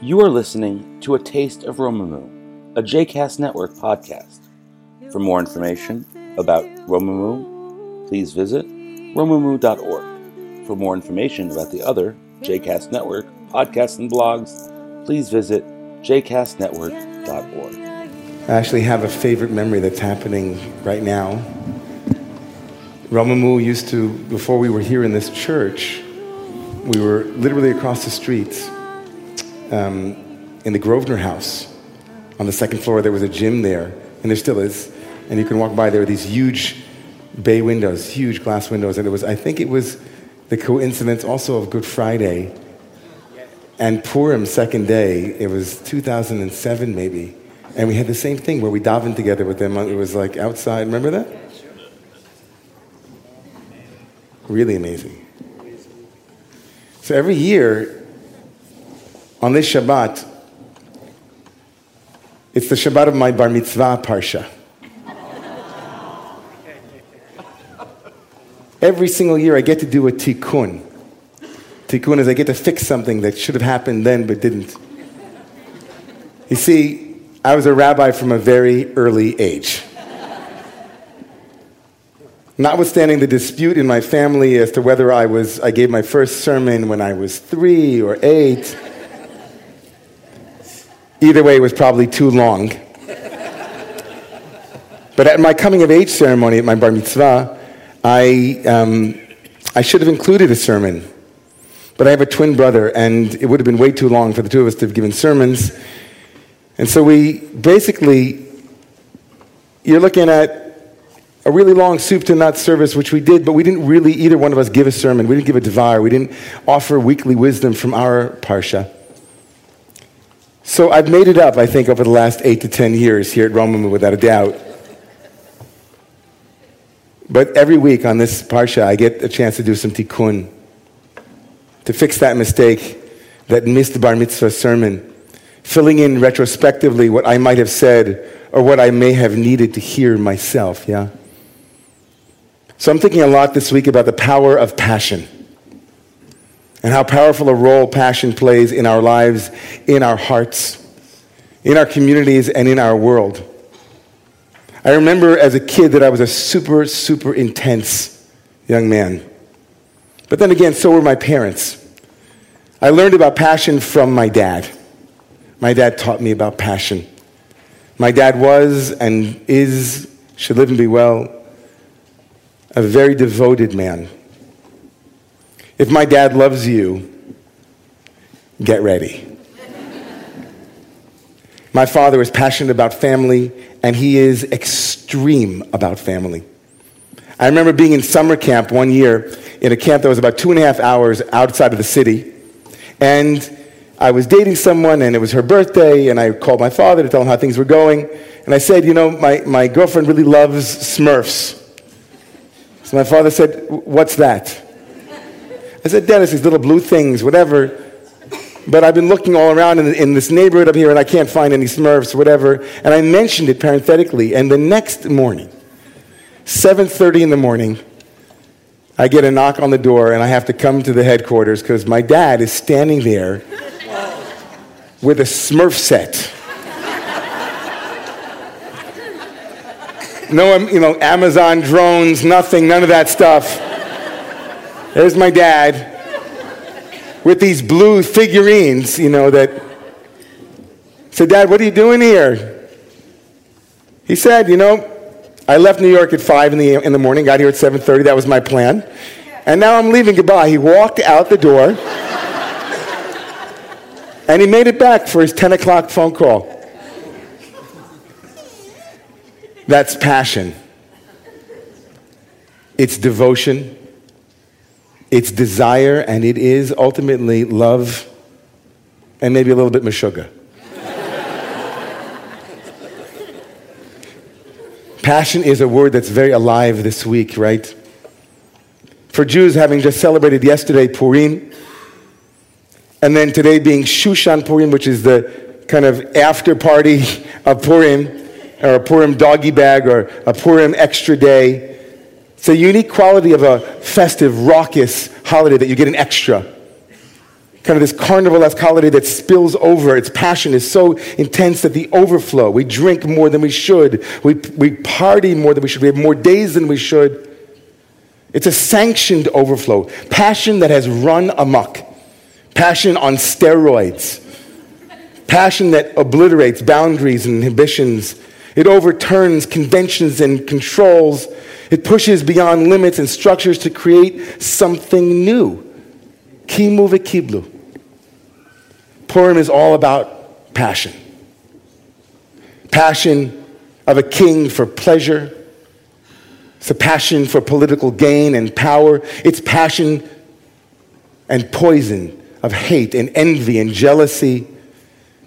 You are listening to A Taste of Romemu, a JCast Network podcast. For more information about Romemu, please visit romemu.org. For more information about the other JCast Network podcasts and blogs, please visit jcastnetwork.org. I actually have a favorite memory that's happening right now. Romemu used to, before we were here in this church, we were literally across the street um, in the Grosvenor House. On the second floor, there was a gym there, and there still is. And you can walk by, there are these huge bay windows, huge glass windows. And it was, I think it was the coincidence also of Good Friday and Purim, second day. It was 2007, maybe. And we had the same thing where we davened together with them. It was like outside. Remember that? Really amazing. So every year on this Shabbat, it's the Shabbat of my bar mitzvah parsha. Every single year I get to do a tikkun. Tikkun is I get to fix something that should have happened then but didn't. You see, I was a rabbi from a very early age. Notwithstanding the dispute in my family as to whether I, was, I gave my first sermon when I was three or eight, either way, it was probably too long. But at my coming of age ceremony at my bar mitzvah, I, um, I should have included a sermon. But I have a twin brother, and it would have been way too long for the two of us to have given sermons. And so we basically, you're looking at a really long soup to nuts service, which we did, but we didn't really, either one of us, give a sermon. We didn't give a devar. We didn't offer weekly wisdom from our parsha. So I've made it up, I think, over the last eight to ten years here at Romemu, without a doubt. But every week on this parsha, I get a chance to do some tikkun, to fix that mistake, that missed bar mitzvah sermon, filling in retrospectively what I might have said or what I may have needed to hear myself, yeah? So I'm thinking a lot this week about the power of passion and how powerful a role passion plays in our lives, in our hearts, in our communities, and in our world. I remember as a kid that I was a super, super intense young man. But then again, so were my parents. I learned about passion from my dad. My dad taught me about passion. My dad was and is, should live and be well, a very devoted man. If my dad loves you, get ready. my father is passionate about family, and he is extreme about family. I remember being in summer camp one year in a camp that was about two and a half hours outside of the city. And I was dating someone, and it was her birthday, and I called my father to tell him how things were going. And I said, You know, my, my girlfriend really loves Smurfs. So my father said, What's that? I said, Dennis, these little blue things, whatever. But I've been looking all around in, in, this neighborhood up here and I can't find any Smurfs, whatever. And I mentioned it parenthetically. And the next morning, 7.30 in the morning, I get a knock on the door and I have to come to the headquarters because my dad is standing there with a Smurf set. no, um, you know, Amazon drones, nothing, none of that stuff. There's my dad with these blue figurines, you know, that said, Dad, what are you doing here? He said, you know, I left New York at 5 in the, in the morning, got here at 7.30, that was my plan. And now I'm leaving goodbye. He walked out the door and he made it back for his 10 o'clock phone call. That's passion. It's devotion. It's desire, and it is ultimately love and maybe a little bit meshuggah. Passion is a word that's very alive this week, right? For Jews, having just celebrated yesterday Purim, and then today being Shushan Purim, which is the kind of after party of Purim, or a Purim doggy bag or a Purim extra day. It's a unique quality of a festive, raucous holiday that you get an extra. kind of this carnival-esque holiday that spills over. Its passion is so intense that the overflow. We drink more than we should. We, we party more than we should. We have more days than we should. It's a sanctioned overflow. Passion that has run amok. Passion on steroids. Passion that obliterates boundaries and inhibitions. It overturns conventions and controls. It pushes beyond limits and structures to create something new. Kimu v'kiblu. Purim is all about passion. Passion of a king for pleasure. It's a passion for political gain and power. It's passion and poison of hate and envy and jealousy.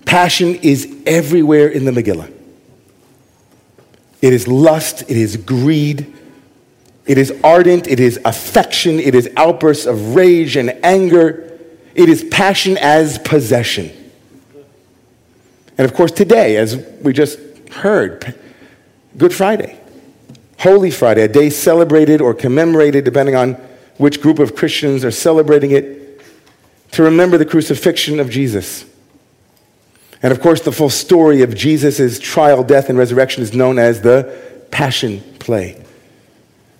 Passion is everywhere in the Megillah. It is lust, it is greed, it is ardent, it is affection, it is outbursts of rage and anger, it is passion as possession. And of course, today, as we just heard, Good Friday, Holy Friday, a day celebrated or commemorated, depending on which group of Christians are celebrating it, to remember the crucifixion of Jesus. And of course, the full story of Jesus' trial, death, and resurrection is known as the Passion Play.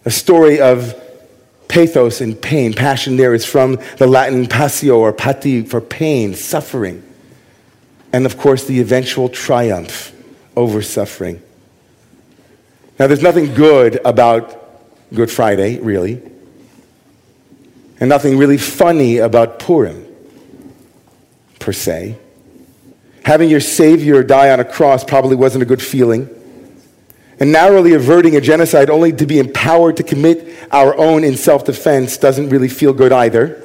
A story of pathos and pain. Passion there is from the Latin passio or pati for pain, suffering. And of course, the eventual triumph over suffering. Now, there's nothing good about Good Friday, really, and nothing really funny about Purim, per se. Having your Savior die on a cross probably wasn't a good feeling. And narrowly averting a genocide only to be empowered to commit our own in self defense doesn't really feel good either.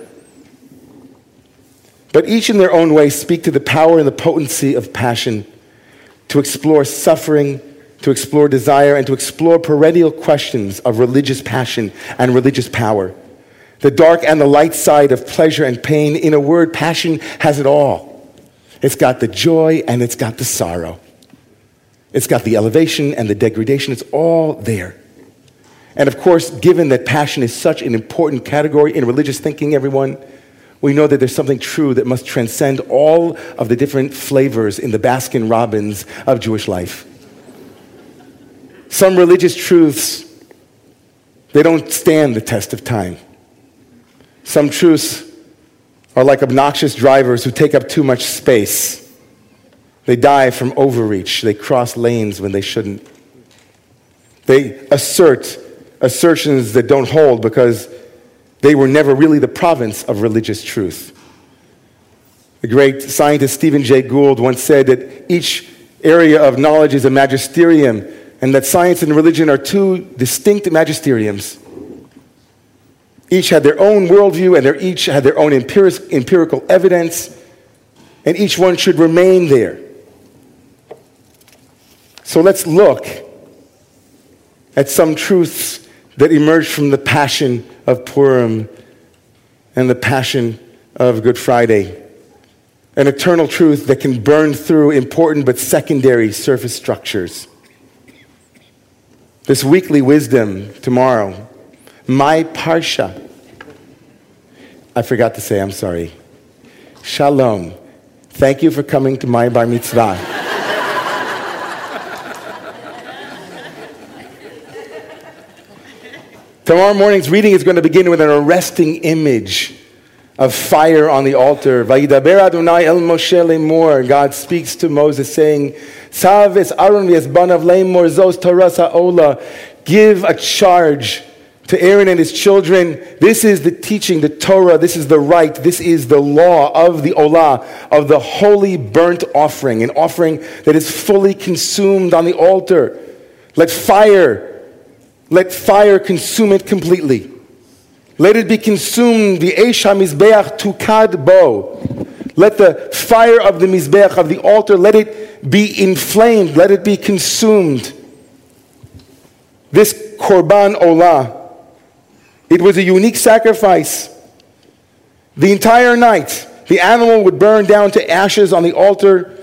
But each in their own way speak to the power and the potency of passion to explore suffering, to explore desire, and to explore perennial questions of religious passion and religious power. The dark and the light side of pleasure and pain. In a word, passion has it all. It's got the joy and it's got the sorrow. It's got the elevation and the degradation. It's all there. And of course, given that passion is such an important category in religious thinking, everyone, we know that there's something true that must transcend all of the different flavors in the Baskin Robbins of Jewish life. Some religious truths, they don't stand the test of time. Some truths are like obnoxious drivers who take up too much space. They die from overreach. They cross lanes when they shouldn't. They assert assertions that don't hold because they were never really the province of religious truth. The great scientist Stephen Jay Gould once said that each area of knowledge is a magisterium, and that science and religion are two distinct magisteriums. Each had their own worldview, and each had their own empiric, empirical evidence, and each one should remain there. So let's look at some truths that emerge from the passion of Purim and the passion of Good Friday. An eternal truth that can burn through important but secondary surface structures. This weekly wisdom tomorrow my Parsha. I forgot to say, I'm sorry. Shalom. Thank you for coming to my Bar Mitzvah. Tomorrow morning's reading is going to begin with an arresting image of fire on the altar. Vayidaber Adonai el Moshe lemor. God speaks to Moses saying, Tzav es Aaron v'es banav lemor zos Torah ola. Give a charge to Aaron and his children, this is the teaching, the Torah, this is the right, this is the law of the Olah, of the holy burnt offering, an offering that is fully consumed on the altar. Let fire, let fire consume it completely. Let it be consumed, the Eish HaMizbeach tukad bo. Let the fire of the Mizbeach, of the altar, let it be inflamed, let it be consumed. This Korban Olah, it was a unique sacrifice. The entire night, the animal would burn down to ashes on the altar.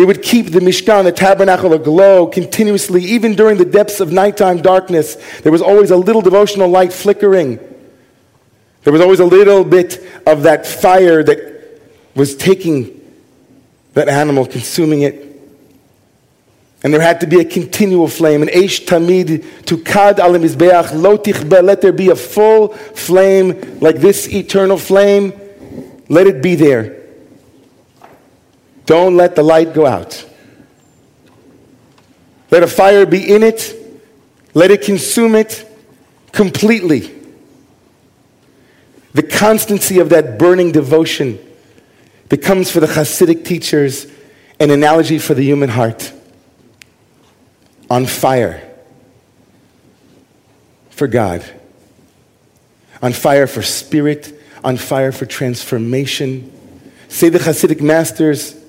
It would keep the Mishkan, the tabernacle, aglow continuously, even during the depths of nighttime darkness. There was always a little devotional light flickering. There was always a little bit of that fire that was taking that animal, consuming it. And there had to be a continual flame. An eish tamid tukad al mizbeach lo tichbe. Let there be a full flame like this eternal flame. Let it be there. Don't let the light go out. Let a fire be in it. Let it consume it completely. The constancy of that burning devotion becomes for the Hasidic teachers an analogy for the human heart on fire for God, on fire for spirit, on fire for transformation. Say the Hasidic masters,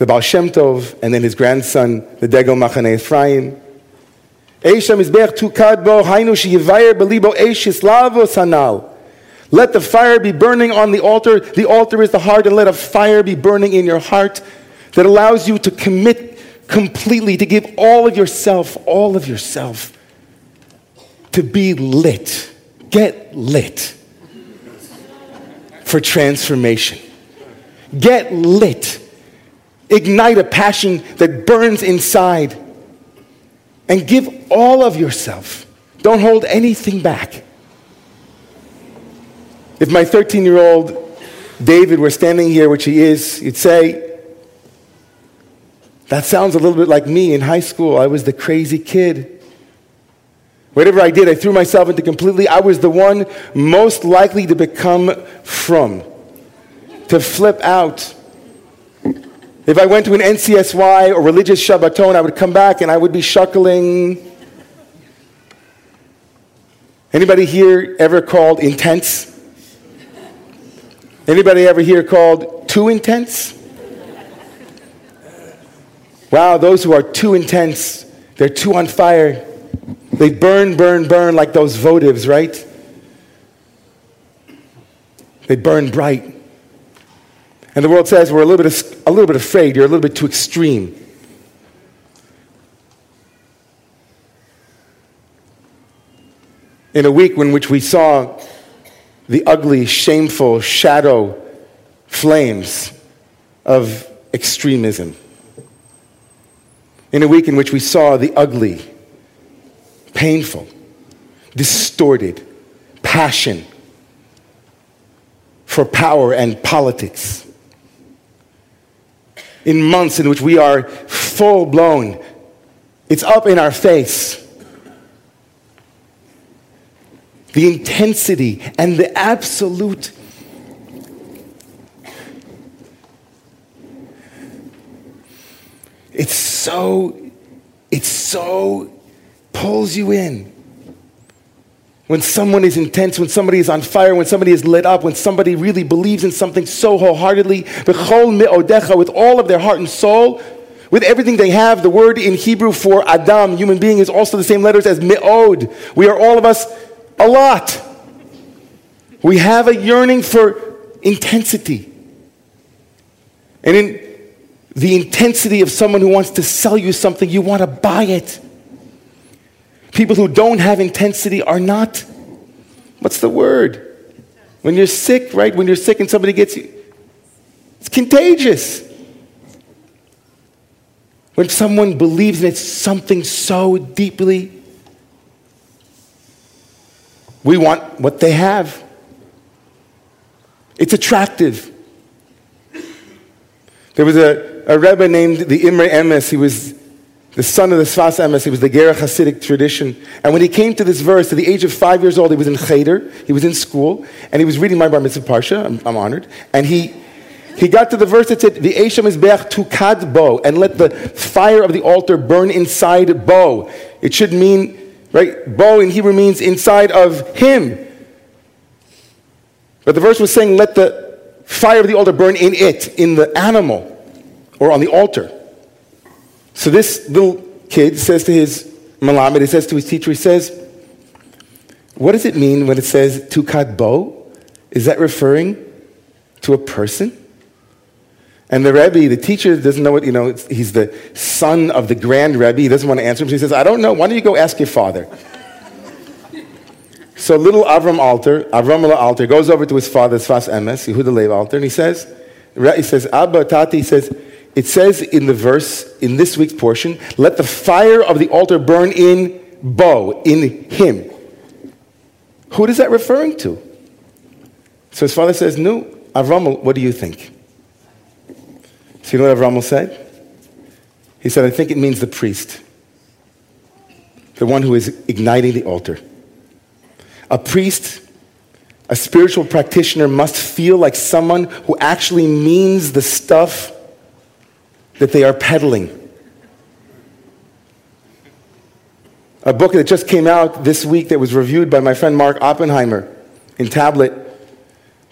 the Baal Shem Tov, and then his grandson, the Degel Machane Ephraim. Let the fire be burning on the altar. The altar is the heart, and let a fire be burning in your heart that allows you to commit completely, to give all of yourself, all of yourself, to be lit. Get lit for transformation. Get lit. Ignite a passion that burns inside. And give all of yourself. Don't hold anything back. If my 13 year old David were standing here, which he is, you'd say, That sounds a little bit like me in high school. I was the crazy kid. Whatever I did, I threw myself into completely. I was the one most likely to become from, to flip out. If I went to an NCSY or religious Shabbaton, I would come back and I would be shuckling. Anybody here ever called intense? Anybody ever here called too intense? Wow, those who are too intense, they're too on fire. They burn, burn, burn like those votives, right? They burn bright. And the world says we're a little bit, a little bit afraid, you're a little bit too extreme. In a week in which we saw the ugly, shameful shadow flames of extremism. In a week in which we saw the ugly, painful, distorted passion for power and politics. In months in which we are full blown, it's up in our face. The intensity and the absolute it's so it so pulls you in when someone is intense when somebody is on fire when somebody is lit up when somebody really believes in something so wholeheartedly with all of their heart and soul with everything they have the word in hebrew for adam human being is also the same letters as me'od we are all of us a lot. We have a yearning for intensity. And in the intensity of someone who wants to sell you something, you want to buy it. People who don't have intensity are not, what's the word? When you're sick, right? When you're sick and somebody gets you, it's contagious. When someone believes in it, something so deeply we want what they have. It's attractive. There was a, a Rebbe named the Imre Emes. He was the son of the Sfas Emes. He was the Gerach Hasidic tradition. And when he came to this verse, at the age of five years old, he was in Cheder. He was in school. And he was reading my Bar Mitzvah Parsha. I'm, I'm honored. And he, he got to the verse that said, The Eish HaMizbeach tukad bo, and let the fire of the altar burn inside bo. It should mean Right? Bo in Hebrew means inside of him. But the verse was saying, let the fire of the altar burn in it, in the animal, or on the altar. So this little kid says to his malamed, he says to his teacher, he says, what does it mean when it says tukad bo? Is that referring to a person? And the Rebbe, the teacher, doesn't know what, you know, he's the son of the grand Rebbe. He doesn't want to answer him. So he says, I don't know. Why don't you go ask your father? so little Avram Alter, Avram Alter, goes over to his father's Sfas Emes, Yehuda Lev Alter, and he says, he says, Abba Tati, he says, it says in the verse, in this week's portion, let the fire of the altar burn in Bo, in him. Who is that referring to? So his father says, No, Avramel, what do you think? So you know what Avramel said? He said, I think it means the priest, the one who is igniting the altar. A priest, a spiritual practitioner, must feel like someone who actually means the stuff that they are peddling. A book that just came out this week that was reviewed by my friend Mark Oppenheimer in Tablet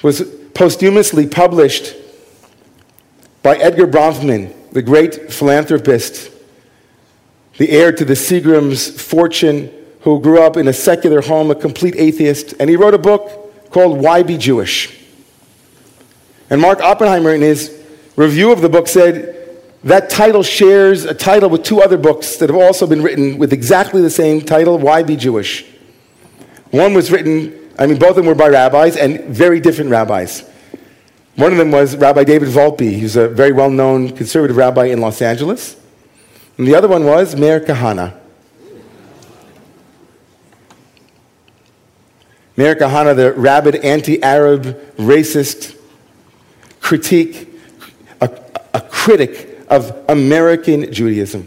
was posthumously published by Edgar Bronfman, the great philanthropist, the heir to the Seagram's fortune, who grew up in a secular home, a complete atheist, and he wrote a book called Why Be Jewish? And Mark Oppenheimer, in his review of the book, said that title shares a title with two other books that have also been written with exactly the same title, Why Be Jewish? One was written, I mean, both of them were by rabbis and very different rabbis. One of them was Rabbi David Wolpe, who's a very well known conservative rabbi in Los Angeles. And the other one was Meir Kahana. Meir Kahana, the rabid anti Arab racist critique, a, a critic of American Judaism.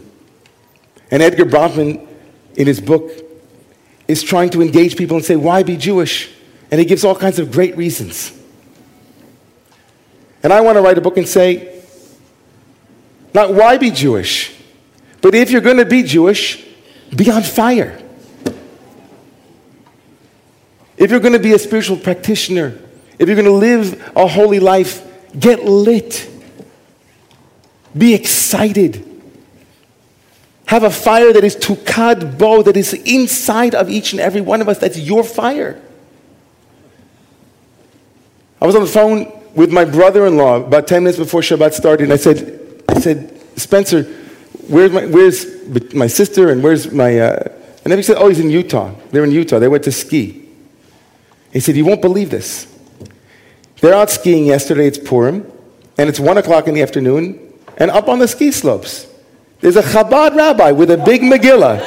And Edgar Bronfman, in his book, is trying to engage people and say, why be Jewish? And he gives all kinds of great reasons. And I want to write a book and say, not why be Jewish, but if you're going to be Jewish, be on fire. If you're going to be a spiritual practitioner, if you're going to live a holy life, get lit. Be excited. Have a fire that is tukad bo, that is inside of each and every one of us. That's your fire. I was on the phone with my brother-in-law about 10 minutes before Shabbat started, and I said, I said, Spencer, where's my, where's my sister and where's my, uh, and then he said, oh, he's in Utah. They're in Utah. They went to ski. He said, you won't believe this. They're out skiing yesterday. It's Purim, and it's 1 o'clock in the afternoon, and up on the ski slopes, there's a Chabad rabbi with a big Megillah.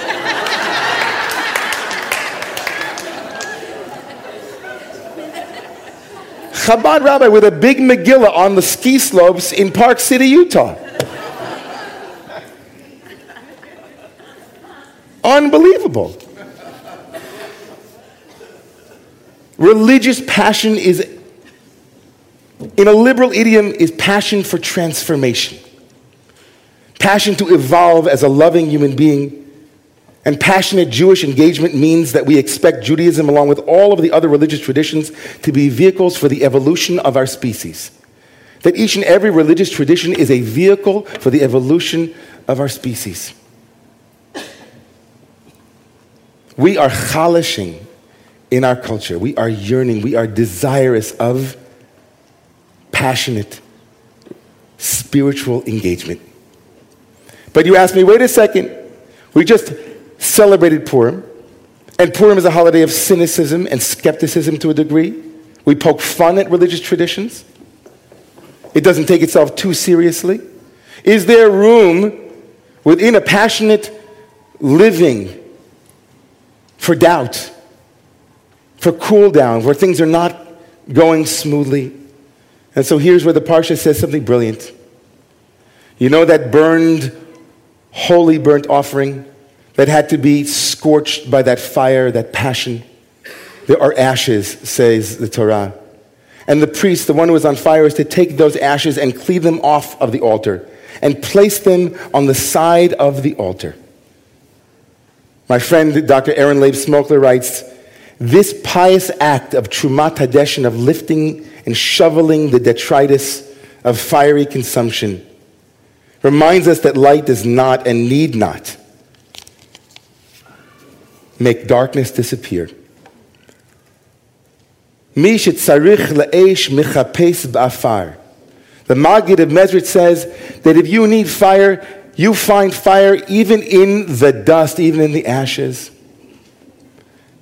Chabad rabbi with a big Megillah on the ski slopes in Park City, Utah. Unbelievable. Religious passion is, in a liberal idiom, is passion for transformation. Passion to evolve as a loving human being and passionate Jewish engagement means that we expect Judaism, along with all of the other religious traditions, to be vehicles for the evolution of our species. That each and every religious tradition is a vehicle for the evolution of our species. We are chalishing in our culture. We are yearning. We are desirous of passionate spiritual engagement. But you ask me, wait a second. We just celebrated Purim, and Purim is a holiday of cynicism and skepticism to a degree. We poke fun at religious traditions. It doesn't take itself too seriously. Is there room within a passionate living for doubt, for cool down, where things are not going smoothly? And so here's where the Parsha says something brilliant. You know that burned, holy burnt offering that had to be scorched by that fire, that passion. There are ashes, says the Torah. And the priest, the one who was on fire, is to take those ashes and cleave them off of the altar and place them on the side of the altar. My friend Dr. Aaron Leib Smokler writes This pious act of Trumat Hadeshin, of lifting and shoveling the detritus of fiery consumption, reminds us that light does not and need not make darkness disappear. The Maggid of Mezritch says that if you need fire, you find fire even in the dust, even in the ashes.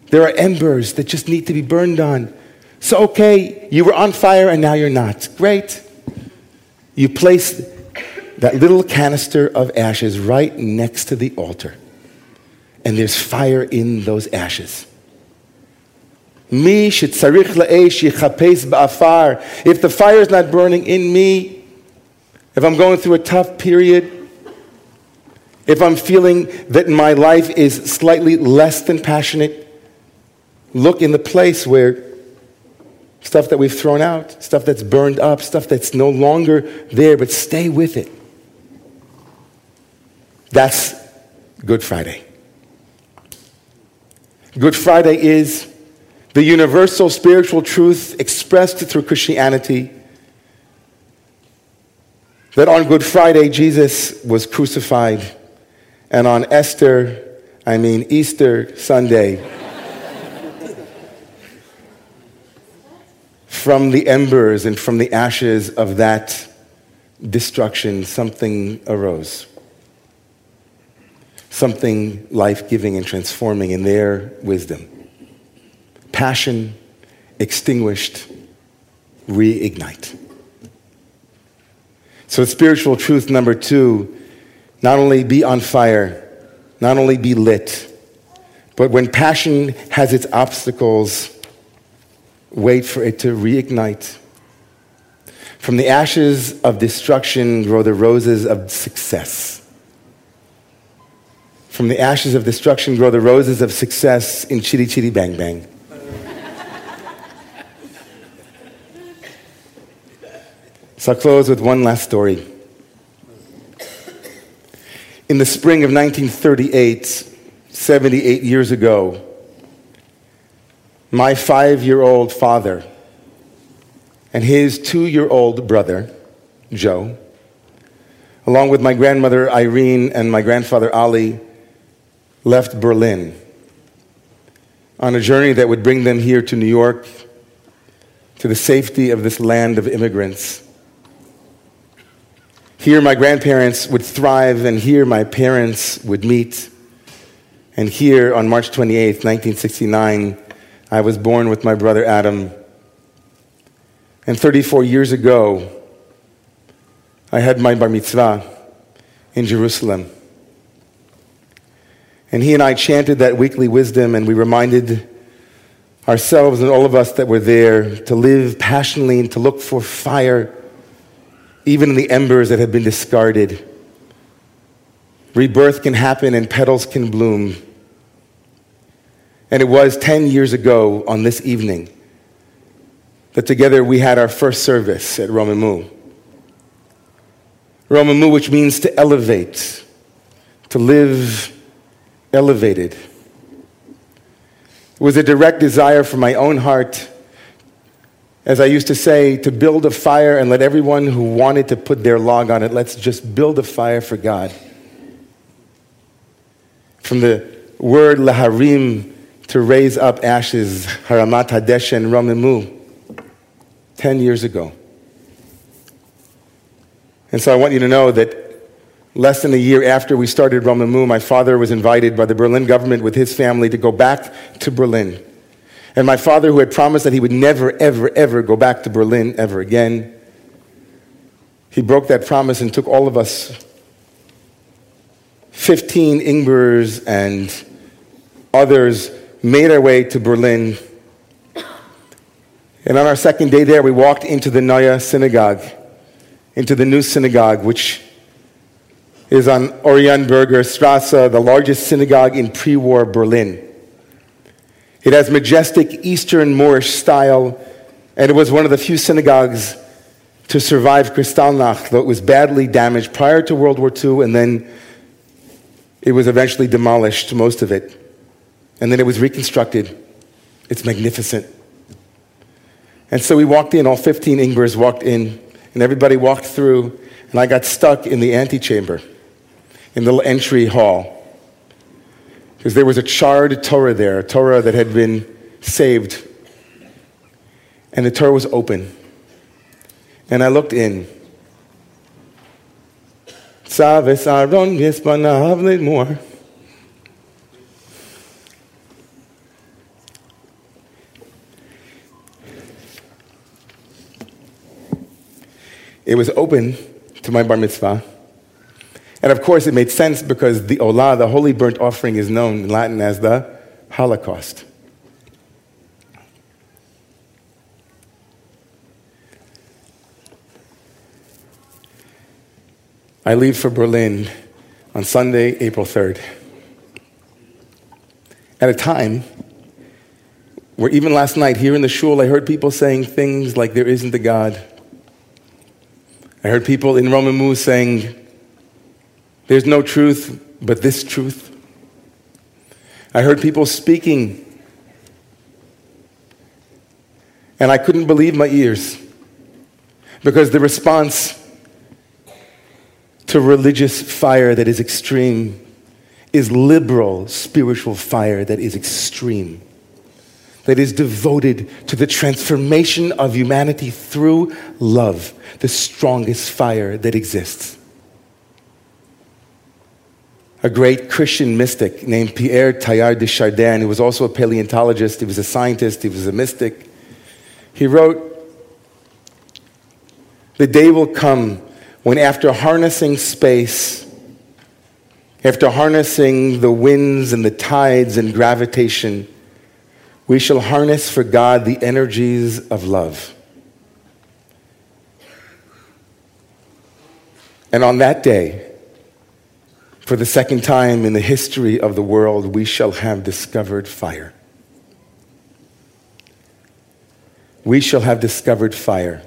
There are embers that just need to be burned on. So, okay, you were on fire and now you're not. Great. you place that little canister of ashes right next to the altar, and there's fire in those ashes. If the fire is not burning in me, if I'm going through a tough period, if I'm feeling that my life is slightly less than passionate, look in the place where stuff that we've thrown out, stuff that's burned up, stuff that's no longer there, but stay with it. That's Good Friday. Good Friday is the universal spiritual truth expressed through Christianity that on Good Friday Jesus was crucified, and on Esther, I mean Easter Sunday, from the embers and from the ashes of that destruction, something arose. Something life giving and transforming in their wisdom. Passion extinguished, reignite. So, spiritual truth number two not only be on fire, not only be lit, but when passion has its obstacles, wait for it to reignite. From the ashes of destruction grow the roses of success. From the ashes of destruction grow the roses of success in Chitty Chitty Bang Bang. so I'll close with one last story. In the spring of 1938, 78 years ago, my five year old father and his two year old brother, Joe, along with my grandmother Irene and my grandfather Ali, left Berlin on a journey that would bring them here to New York, to the safety of this land of immigrants. Here, my grandparents would thrive, and here, my parents would meet. And here, on March 28, 1969, I was born with my brother Adam. And 34 years ago, I had my bar mitzvah in Jerusalem. And he and I chanted that weekly wisdom, and we reminded ourselves and all of us that were there to live passionately and to look for fire, even in the embers that have been discarded. Rebirth can happen and petals can bloom. And it was 10 years ago on this evening that together we had our first service at Romemu. Romemu, which means to elevate, to live elevated. It was a direct desire from my own heart, as I used to say, to build a fire and let everyone who wanted to put their log on it, let's just build a fire for God. From the word laharim, to raise up ashes, Haramat Hadesh and Romemu, 10 years ago. And so I want you to know that less than a year after we started Romemu, my father was invited by the Berlin government with his family to go back to Berlin. And my father, who had promised that he would never, ever, ever go back to Berlin ever again, he broke that promise and took all of us 15 Ingbers and others made our way to Berlin. And on our second day there, we walked into the Neue Synagogue, into the new synagogue, which is on Oranienburger Strasse, the largest synagogue in pre war Berlin. It has majestic Eastern Moorish style, and it was one of the few synagogues to survive Kristallnacht, though it was badly damaged prior to World War II, and then it was eventually demolished, most of it. And then it was reconstructed. It's magnificent. And so we walked in, all 15 Ingbers walked in, and everybody walked through, and I got stuck in the antechamber, in the entry hall. Because there was a charred Torah there, a Torah that had been saved. And the Torah was open. And I looked in. it was open to my bar mitzvah. And of course, it made sense because the Olah, the holy burnt offering, is known in Latin as the Holocaust. I leave for Berlin on Sunday, April 3rd. At a time where even last night here in the shul, I heard people saying things like, There isn't a God. I heard people in Romemu saying, There's no truth but this truth. I heard people speaking, and I couldn't believe my ears because the response to religious fire that is extreme is liberal spiritual fire that is extreme, that is devoted to the transformation of humanity through love, the strongest fire that exists. A great Christian mystic named Pierre Teilhard de Chardin, who was also a paleontologist, he was a scientist, he was a mystic, he wrote, The day will come when, after harnessing space, after harnessing the winds and the tides and gravitation, we shall harness for God the energies of love. And on that day, for the second time in the history of the world, we shall have discovered fire. We shall have discovered fire.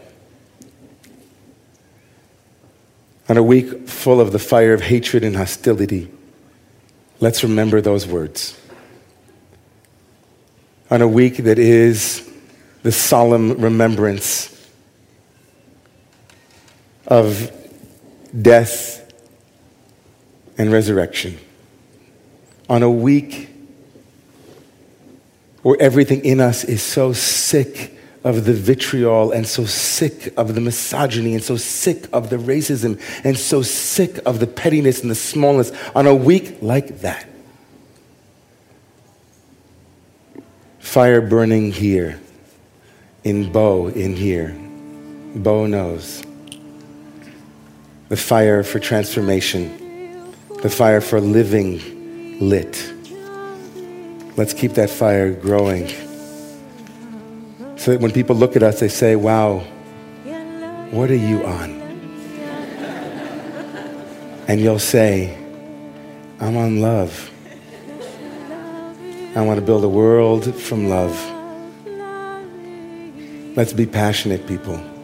On a week full of the fire of hatred and hostility, let's remember those words. On a week that is the solemn remembrance of death and resurrection. On a week where everything in us is so sick of the vitriol and so sick of the misogyny and so sick of the racism and so sick of the pettiness and the smallness on a week like that. Fire burning here, in Bo, in here. Bo knows. The fire for transformation, the fire for living lit. Let's keep that fire growing. So that when people look at us, they say, wow, what are you on? And you'll say, I'm on love. I want to build a world from love. Let's be passionate people.